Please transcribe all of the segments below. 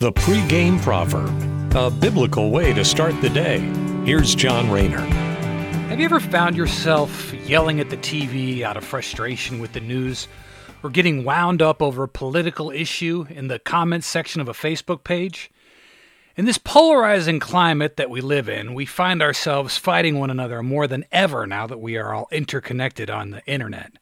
The pregame proverb, a biblical way to start the day. Here's John Rayner. Have you ever found yourself yelling at the TV out of frustration with the news or getting wound up over a political issue in the comments section of a Facebook page? In this polarizing climate that we live in, we find ourselves fighting one another more than ever now that we are all interconnected on the internet.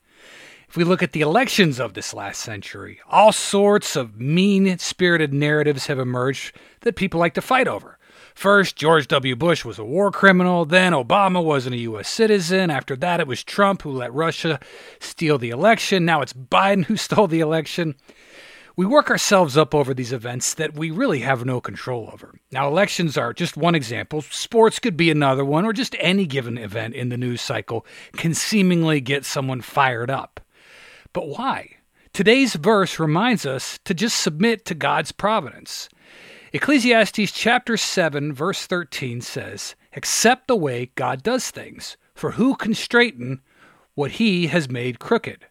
If we look at the elections of this last century, all sorts of mean spirited narratives have emerged that people like to fight over. First, George W. Bush was a war criminal. Then, Obama wasn't a U.S. citizen. After that, it was Trump who let Russia steal the election. Now it's Biden who stole the election. We work ourselves up over these events that we really have no control over. Now, elections are just one example. Sports could be another one, or just any given event in the news cycle can seemingly get someone fired up. But why? Today's verse reminds us to just submit to God's providence. Ecclesiastes chapter 7 verse 13 says, "Accept the way God does things, for who can straighten what he has made crooked?"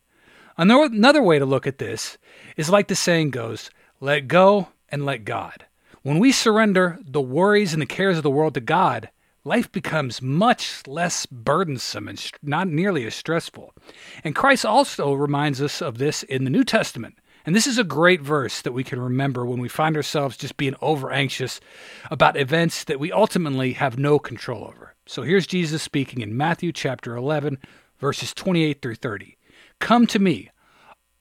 Another way to look at this is like the saying goes, let go and let God. When we surrender the worries and the cares of the world to God, life becomes much less burdensome and not nearly as stressful. And Christ also reminds us of this in the New Testament. And this is a great verse that we can remember when we find ourselves just being over anxious about events that we ultimately have no control over. So here's Jesus speaking in Matthew chapter 11, verses 28 through 30. Come to me,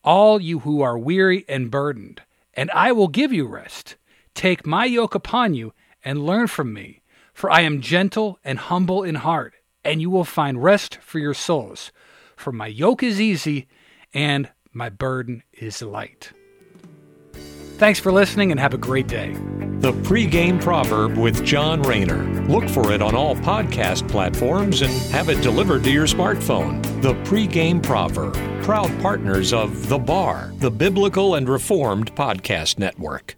all you who are weary and burdened, and I will give you rest. Take my yoke upon you and learn from me for I am gentle and humble in heart, and you will find rest for your souls. For my yoke is easy and my burden is light. Thanks for listening and have a great day. The pregame proverb with John Rayner. Look for it on all podcast platforms and have it delivered to your smartphone. The pregame proverb, proud partners of The Bar, the Biblical and Reformed Podcast Network.